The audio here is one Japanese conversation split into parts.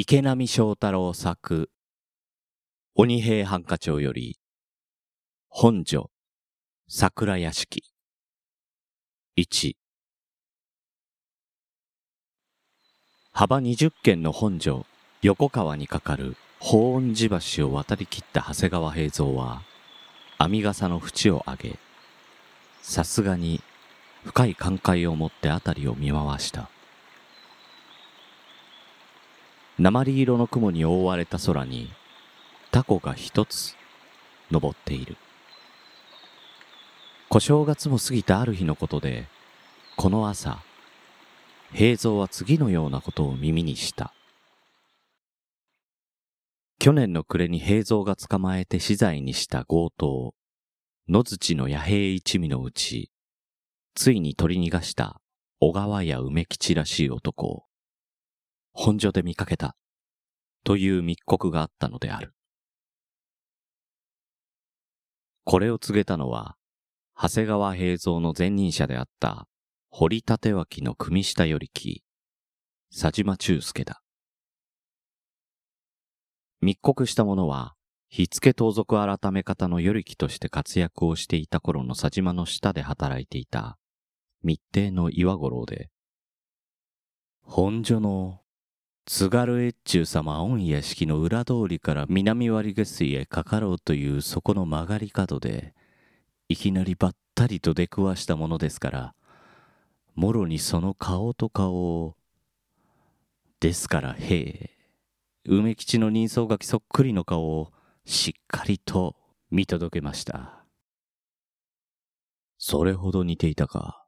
池波正太郎作鬼平犯科帳より本所桜屋敷。1幅20軒の本所横川に架かる法恩寺橋を渡り切った長谷川平蔵は編み笠の縁を上げさすがに深い感慨を持って辺りを見回した。鉛色の雲に覆われた空にタコが一つ登っている。小正月も過ぎたある日のことでこの朝平蔵は次のようなことを耳にした。去年の暮れに平蔵が捕まえて死罪にした強盗野槌の野兵一味のうちついに取り逃がした小川や梅吉らしい男を本所で見かけた、という密告があったのである。これを告げたのは、長谷川平蔵の前任者であった堀立脇の組下よりき、佐島忠介だ。密告した者は、火付盗賊改め方の与力として活躍をしていた頃の佐島の下で働いていた密偵の岩五郎で、本所の津軽越中様御屋敷の裏通りから南割下水へかかろうというそこの曲がり角で、いきなりばったりと出くわしたものですから、もろにその顔と顔を、ですからへえ、梅吉の人相書きそっくりの顔をしっかりと見届けました。それほど似ていたか。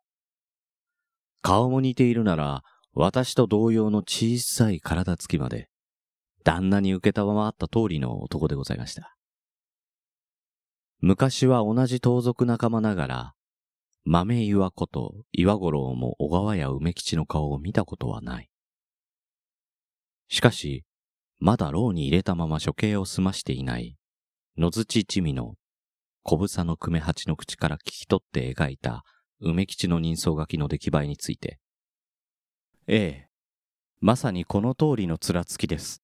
顔も似ているなら、私と同様の小さい体つきまで、旦那に受けたままあった通りの男でございました。昔は同じ盗賊仲間ながら、豆岩子と岩五郎も小川や梅吉の顔を見たことはない。しかし、まだ牢に入れたまま処刑を済ましていない、野槌一味の小房の久米八の口から聞き取って描いた梅吉の人相書きの出来栄えについて、ええ。まさにこの通りの面つきです。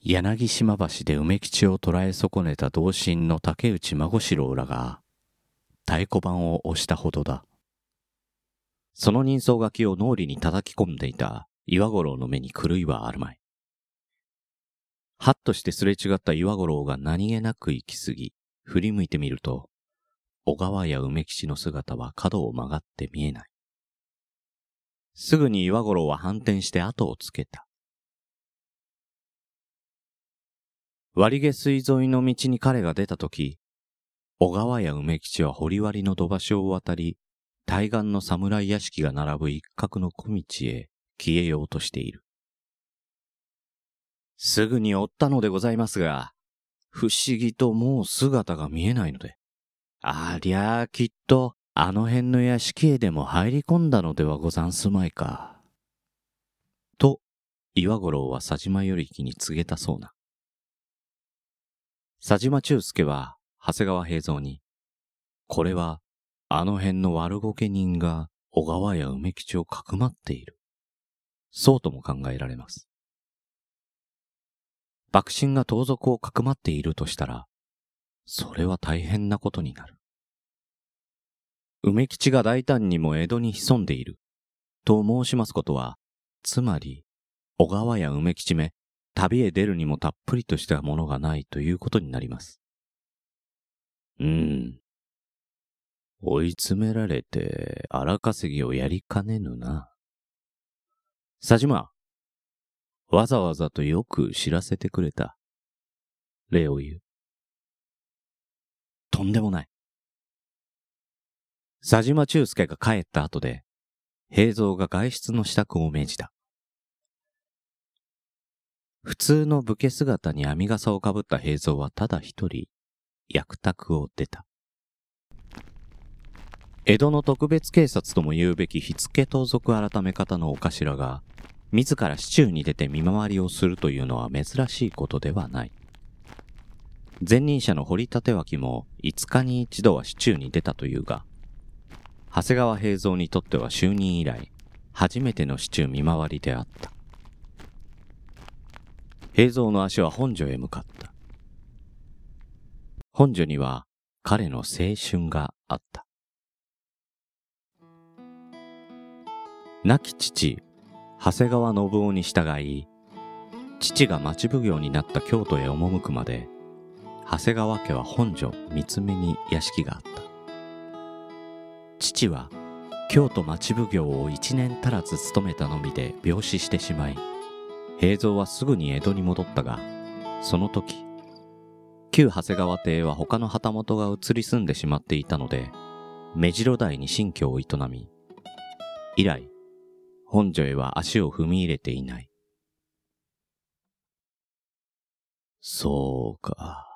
柳島橋で梅吉を捕らえ損ねた同心の竹内孫四郎らが太鼓判を押したほどだ。その人相書きを脳裏に叩き込んでいた岩五郎の目に狂いはあるまい。はっとしてすれ違った岩五郎が何気なく行き過ぎ、振り向いてみると、小川や梅吉の姿は角を曲がって見えない。すぐに岩五郎は反転して後をつけた。割下水沿いの道に彼が出たとき、小川や梅吉は堀割の土橋を渡り、対岸の侍屋敷が並ぶ一角の小道へ消えようとしている。すぐに追ったのでございますが、不思議ともう姿が見えないので。ありゃあきっとあの辺の屋敷へでも入り込んだのではござんすまいか。と、岩五郎は佐島よりきに告げたそうな。佐島忠介は長谷川平蔵に、これはあの辺の悪ごけ人が小川や梅吉をかくまっている。そうとも考えられます。幕臣が盗賊をかくまっているとしたら、それは大変なことになる。梅吉が大胆にも江戸に潜んでいる。と申しますことは、つまり、小川や梅吉め、旅へ出るにもたっぷりとしたものがないということになります。うーん。追い詰められて荒稼ぎをやりかねぬな。佐島、わざわざとよく知らせてくれた。礼を言う。とんでもない。佐島忠介が帰った後で、平蔵が外出の支度を命じた。普通の武家姿に編み笠をかぶった平蔵はただ一人、役宅を出た。江戸の特別警察とも言うべき火付盗賊改め方のお頭が、自ら市中に出て見回りをするというのは珍しいことではない。前任者の堀立脇も5日に一度は市中に出たというが、長谷川平蔵にとっては就任以来、初めての市中見回りであった。平蔵の足は本所へ向かった。本所には彼の青春があった。亡き父、長谷川信夫に従い、父が町奉行になった京都へ赴くまで、長谷川家は本所三つ目に屋敷があった。父は京都町奉行を一年足らず務めたのみで病死してしまい、平蔵はすぐに江戸に戻ったが、その時、旧長谷川邸は他の旗本が移り住んでしまっていたので、目白台に新居を営み、以来、本所へは足を踏み入れていない。そうか。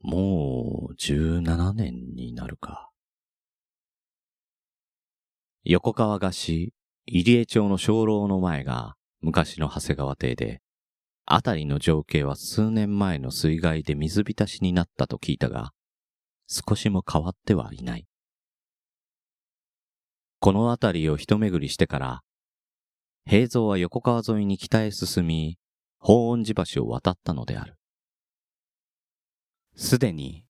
もう17年になるか。横川菓子、入江町の鐘楼の前が昔の長谷川邸で、あたりの情景は数年前の水害で水浸しになったと聞いたが、少しも変わってはいない。このあたりを一巡りしてから、平蔵は横川沿いに北へ進み、法恩寺橋を渡ったのである。すでに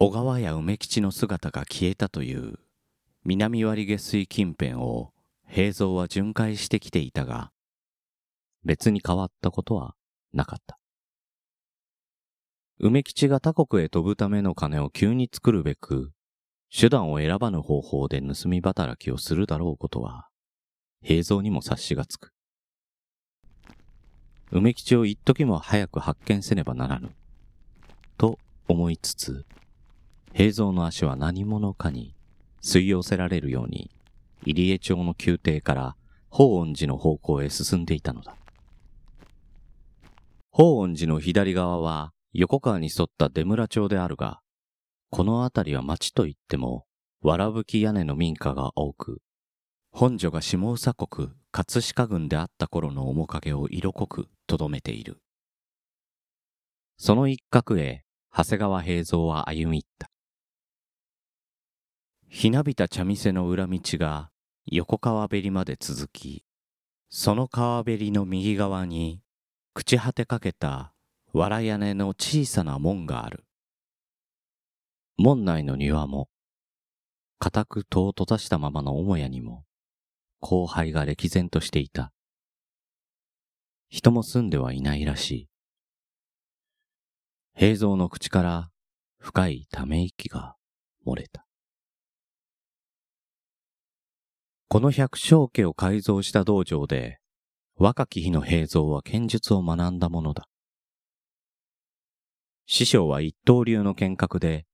小川や梅吉の姿が消えたという南割下水近辺を平蔵は巡回してきていたが、別に変わったことはなかった。梅吉が他国へ飛ぶための金を急に作るべく、手段を選ばぬ方法で盗み働きをするだろうことは、平蔵にも察しがつく。梅吉を一時も早く発見せねばならぬ。と思いつつ、平蔵の足は何者かに吸い寄せられるように、入江町の宮廷から法恩寺の方向へ進んでいたのだ。法恩寺の左側は横川に沿った出村町であるが、この辺りは町といっても、わらぶき屋根の民家が多く、本所が下総国葛飾郡であった頃の面影を色濃く留めている。その一角へ長谷川平蔵は歩み入った。ひなびた茶店の裏道が横川べりまで続き、その川べりの右側に朽ち果てかけた藁屋根の小さな門がある。門内の庭も、固く戸を閉ざしたままの母屋にも、荒廃が歴然としていた。人も住んではいないらしい。平蔵の口から深いため息が漏れた。この百姓家を改造した道場で、若き日の平蔵は剣術を学んだものだ。師匠は一刀流の剣客で、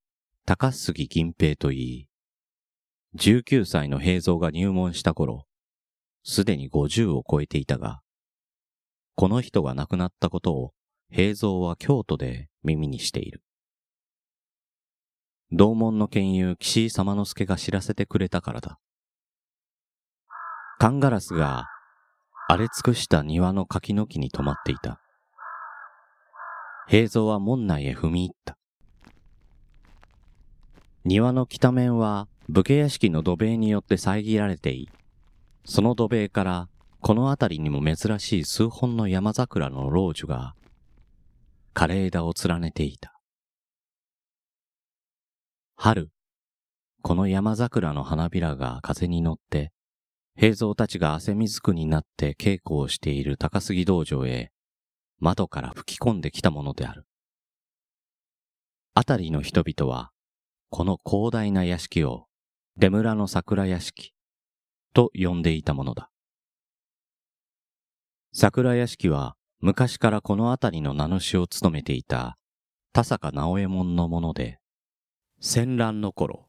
高杉銀平といい、19歳の平蔵が入門した頃、すでに50を超えていたが、この人が亡くなったことを平蔵は京都で耳にしている。同門の剣友岸井様之助が知らせてくれたからだ。カンガラスが荒れ尽くした庭の柿の木に止まっていた。平蔵は門内へ踏み入った。庭の北面は武家屋敷の土塀によって遮られてい、その土塀からこの辺りにも珍しい数本の山桜の老樹が枯れ枝を連ねていた。春、この山桜の花びらが風に乗って、平蔵たちが汗水くになって稽古をしている高杉道場へ、窓から吹き込んできたものである。あたりの人々は、この広大な屋敷を、出村の桜屋敷、と呼んでいたものだ。桜屋敷は、昔からこの辺りの名主を務めていた田坂直右衛門のもので、戦乱の頃、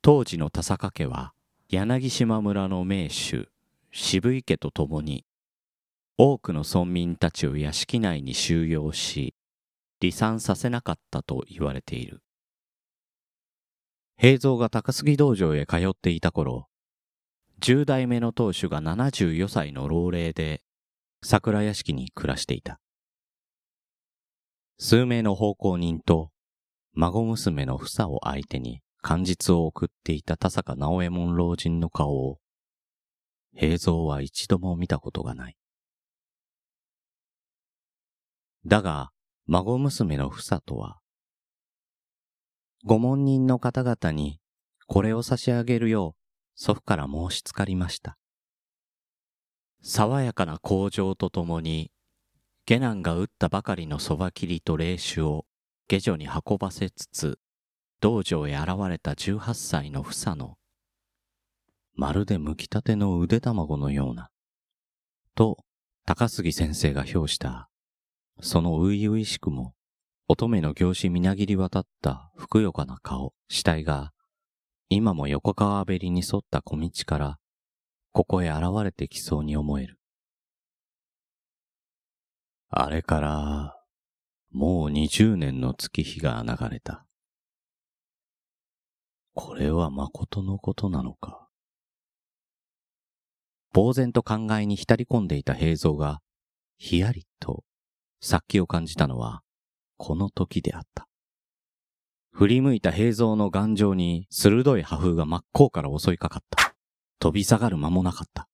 当時の田坂家は柳島村の名手渋井家と共に多くの村民たちを屋敷内に収容し、離散させなかったと言われている。平蔵が高杉道場へ通っていた頃、十代目の当主が74歳の老齢で桜屋敷に暮らしていた。数名の奉公人と孫娘の房を相手に漢実を送っていた田坂直右衛門老人の顔を、平蔵は一度も見たことがない。だが、孫娘のふさとは、ご門人の方々にこれを差し上げるよう祖父から申しつかりました。爽やかな工場とともに、下男が打ったばかりのそば切りと霊酒を下女に運ばせつつ、道場へ現れた18歳の房の、まるで剥きたての腕卵のような、と高杉先生が評した、その初々しくも、乙女の行子みなぎり渡ったふくよかな顔、死体が、今も横川べりに沿った小道から、ここへ現れてきそうに思える。あれから、もう二十年の月日が流れた。これは誠のことなのか？呆然と考えに浸り込んでいた平蔵が、ひやりと殺気を感じたのは、この時であった。振り向いた平蔵の頑丈に鋭い破風が真っ向から襲いかかった。飛び下がる間もなかった。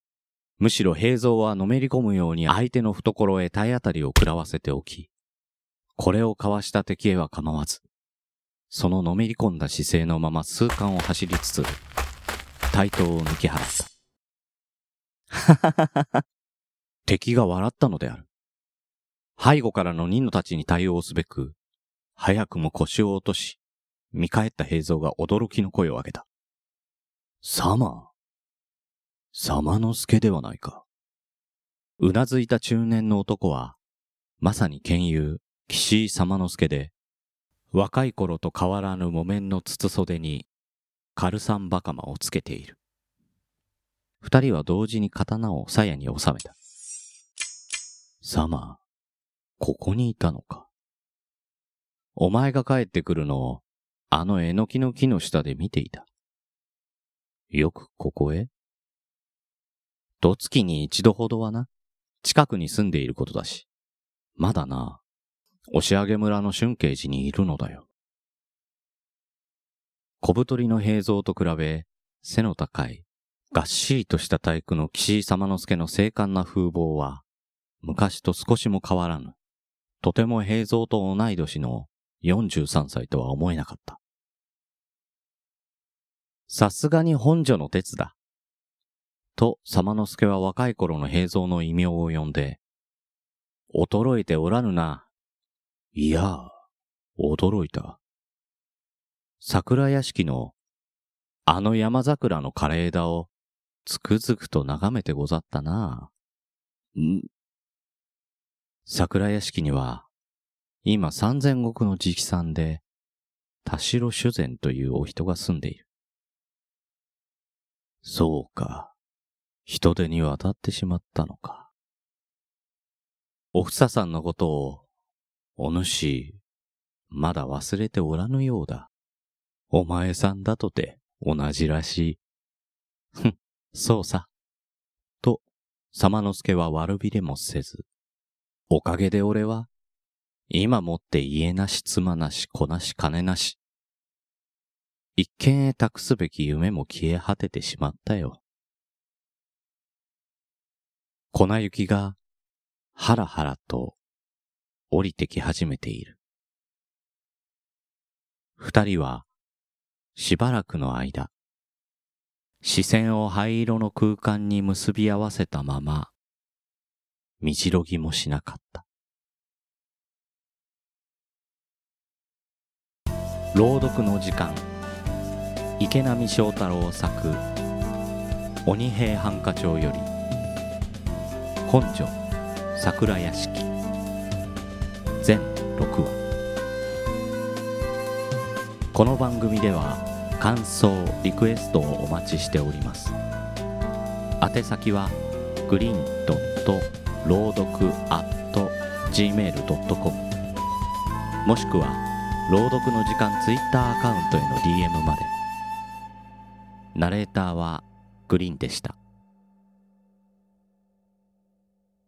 むしろ平蔵はのめり込むように相手の懐へ体当たりを食らわせておき、これをかわした敵へは構わず、そののめり込んだ姿勢のまま数巻を走りつつ、対等を抜き払った。敵が笑ったのである。背後からのニノたちに対応すべく、早くも腰を落とし、見返った平蔵が驚きの声を上げた。サマサマノスケではないか。うなずいた中年の男は、まさに剣友、岸井様之助で、若い頃と変わらぬ木綿の筒袖に、カルサンバカマをつけている。二人は同時に刀を鞘に収めた。サマー、ここにいたのか。お前が帰ってくるのを、あのえのきの木の下で見ていた。よくここへ？ど月に一度ほどはな、近くに住んでいることだし、まだな、押上村の春慶寺にいるのだよ。小太りの平蔵と比べ、背の高い、がっしりとした体育の岸井様之助の精悍な風貌は、昔と少しも変わらぬ。とても平蔵と同い年の43歳とは思えなかった。さすがに本所の鉄だ。と、様之助は若い頃の平蔵の異名を呼んで、衰えておらぬな、いやあ、驚いた。桜屋敷のあの山桜の枯れ枝をつくづくと眺めてござったな。ん？桜屋敷には今三千石の直参で田代主膳というお人が住んでいる。そうか。人手に渡ってしまったのか。おふささんのことをお主、まだ忘れておらぬようだ。お前さんだとて同じらしい。ふん、そうさ。と、様之助は悪びれもせず、おかげで俺は、今もって家なし妻なし子なし金なし。一見へ託すべき夢も消え果ててしまったよ。粉雪が、はらはらと降りてき始めている。二人はしばらくの間、視線を灰色の空間に結び合わせたまま、みじろぎもしなかった。朗読の時間、池波正太郎作、鬼平犯科帳より、本所桜屋敷。全6話この番組では感想リクエストをお待ちしております。宛先はグリーンドット朗読 at gmail.com もしくは朗読の時間ツイッターアカウントへの DM まで。ナレーターはグリーンでした。